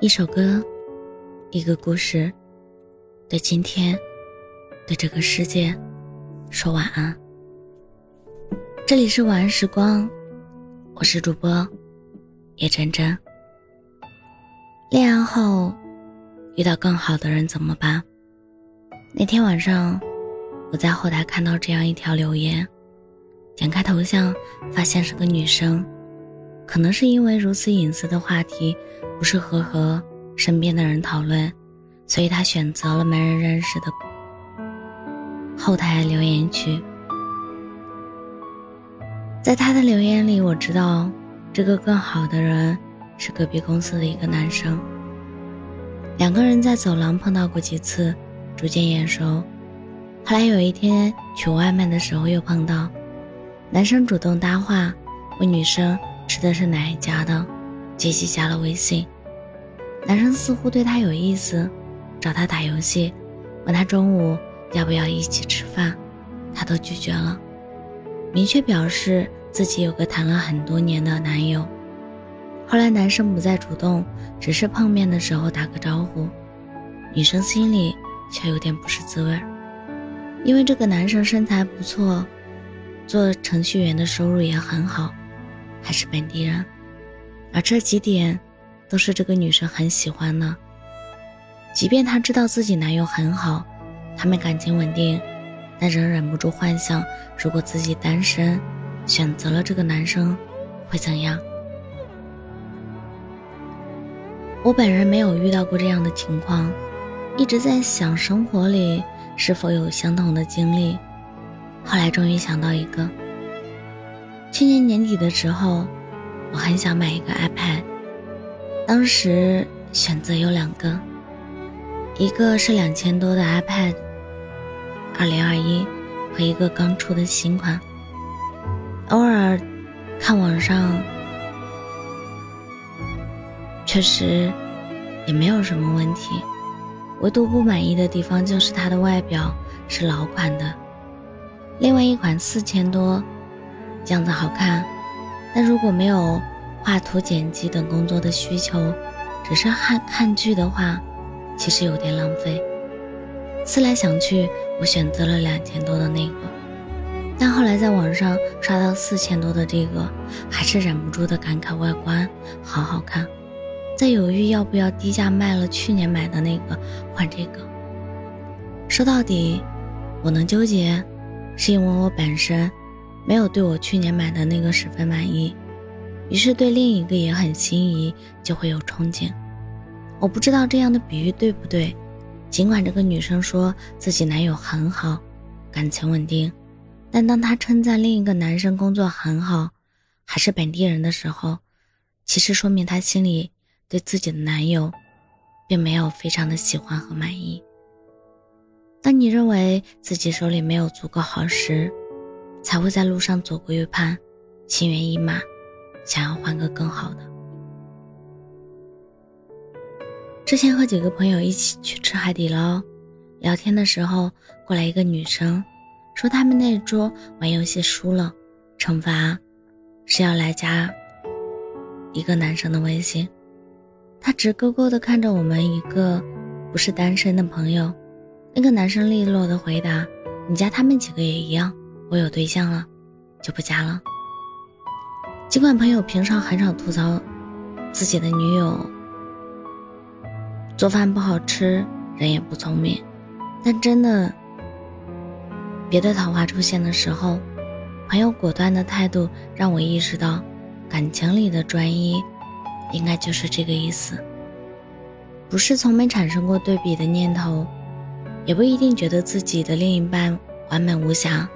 一首歌，一个故事，对今天，对这个世界，说晚安。这里是晚安时光，我是主播叶真真。恋爱后遇到更好的人怎么办？那天晚上，我在后台看到这样一条留言，点开头像，发现是个女生。可能是因为如此隐私的话题不适合和身边的人讨论，所以他选择了没人认识的后台留言区。在他的留言里，我知道这个更好的人是隔壁公司的一个男生。两个人在走廊碰到过几次，逐渐眼熟。后来有一天取外卖的时候又碰到，男生主动搭话，问女生。吃的是哪一家的？杰西加了微信，男生似乎对她有意思，找她打游戏，问她中午要不要一起吃饭，她都拒绝了，明确表示自己有个谈了很多年的男友。后来男生不再主动，只是碰面的时候打个招呼，女生心里却有点不是滋味因为这个男生身材不错，做程序员的收入也很好。还是本地人，而这几点都是这个女生很喜欢的。即便她知道自己男友很好，他们感情稳定，但仍忍不住幻想：如果自己单身，选择了这个男生，会怎样？我本人没有遇到过这样的情况，一直在想生活里是否有相同的经历。后来终于想到一个。去年年底的时候，我很想买一个 iPad。当时选择有两个，一个是两千多的 iPad，二零二一，和一个刚出的新款。偶尔看网上，确实也没有什么问题，唯独不满意的地方就是它的外表是老款的。另外一款四千多。样子好看，但如果没有画图、剪辑等工作的需求，只是看看剧的话，其实有点浪费。思来想去，我选择了两千多的那个，但后来在网上刷到四千多的这个，还是忍不住的感慨外观好好看。在犹豫要不要低价卖了去年买的那个换这个。说到底，我能纠结，是因为我本身。没有对我去年买的那个十分满意，于是对另一个也很心仪，就会有憧憬。我不知道这样的比喻对不对，尽管这个女生说自己男友很好，感情稳定，但当她称赞另一个男生工作很好，还是本地人的时候，其实说明她心里对自己的男友，并没有非常的喜欢和满意。当你认为自己手里没有足够好时，才会在路上左顾右盼，心猿意马，想要换个更好的。之前和几个朋友一起去吃海底捞，聊天的时候过来一个女生，说他们那桌玩游戏输了，惩罚是要来加一个男生的微信。她直勾勾的看着我们一个不是单身的朋友，那个男生利落的回答：“你加他们几个也一样。”我有对象了，就不加了。尽管朋友平常很少吐槽自己的女友做饭不好吃，人也不聪明，但真的别的桃花出现的时候，朋友果断的态度让我意识到，感情里的专一，应该就是这个意思。不是从没产生过对比的念头，也不一定觉得自己的另一半完美无瑕。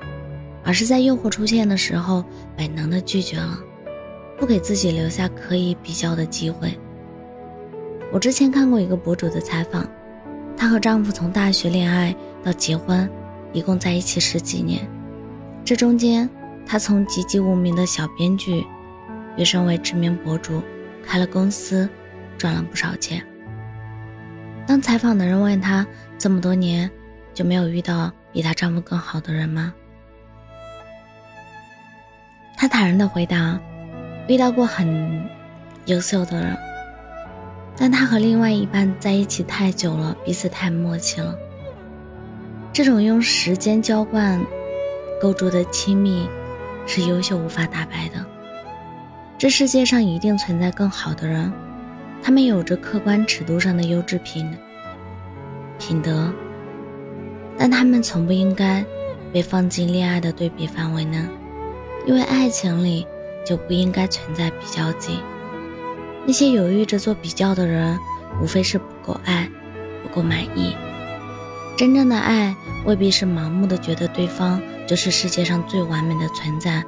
而是在诱惑出现的时候，本能的拒绝了，不给自己留下可以比较的机会。我之前看过一个博主的采访，她和丈夫从大学恋爱到结婚，一共在一起十几年，这中间，她从籍籍无名的小编剧，跃升为知名博主，开了公司，赚了不少钱。当采访的人问她，这么多年就没有遇到比她丈夫更好的人吗？他坦然的回答：“遇到过很优秀的人，但他和另外一半在一起太久了，彼此太默契了。这种用时间浇灌构筑的亲密，是优秀无法打败的。这世界上一定存在更好的人，他们有着客观尺度上的优质品品德，但他们从不应该被放进恋爱的对比范围内，因为爱情里就不应该存在比较级。那些犹豫着做比较的人，无非是不够爱，不够满意。真正的爱未必是盲目的觉得对方就是世界上最完美的存在，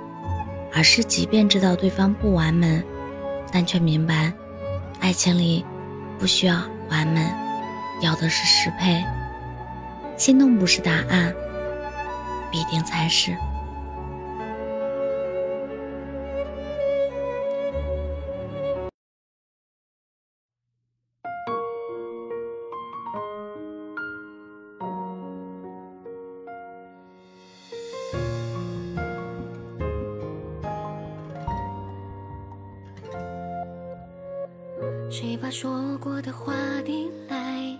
而是即便知道对方不完美，但却明白，爱情里不需要完美，要的是适配。心动不是答案，必定才是。谁把说过的话抵赖，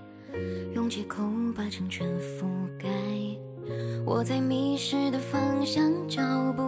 用借口把成全覆盖。我在迷失的方向找不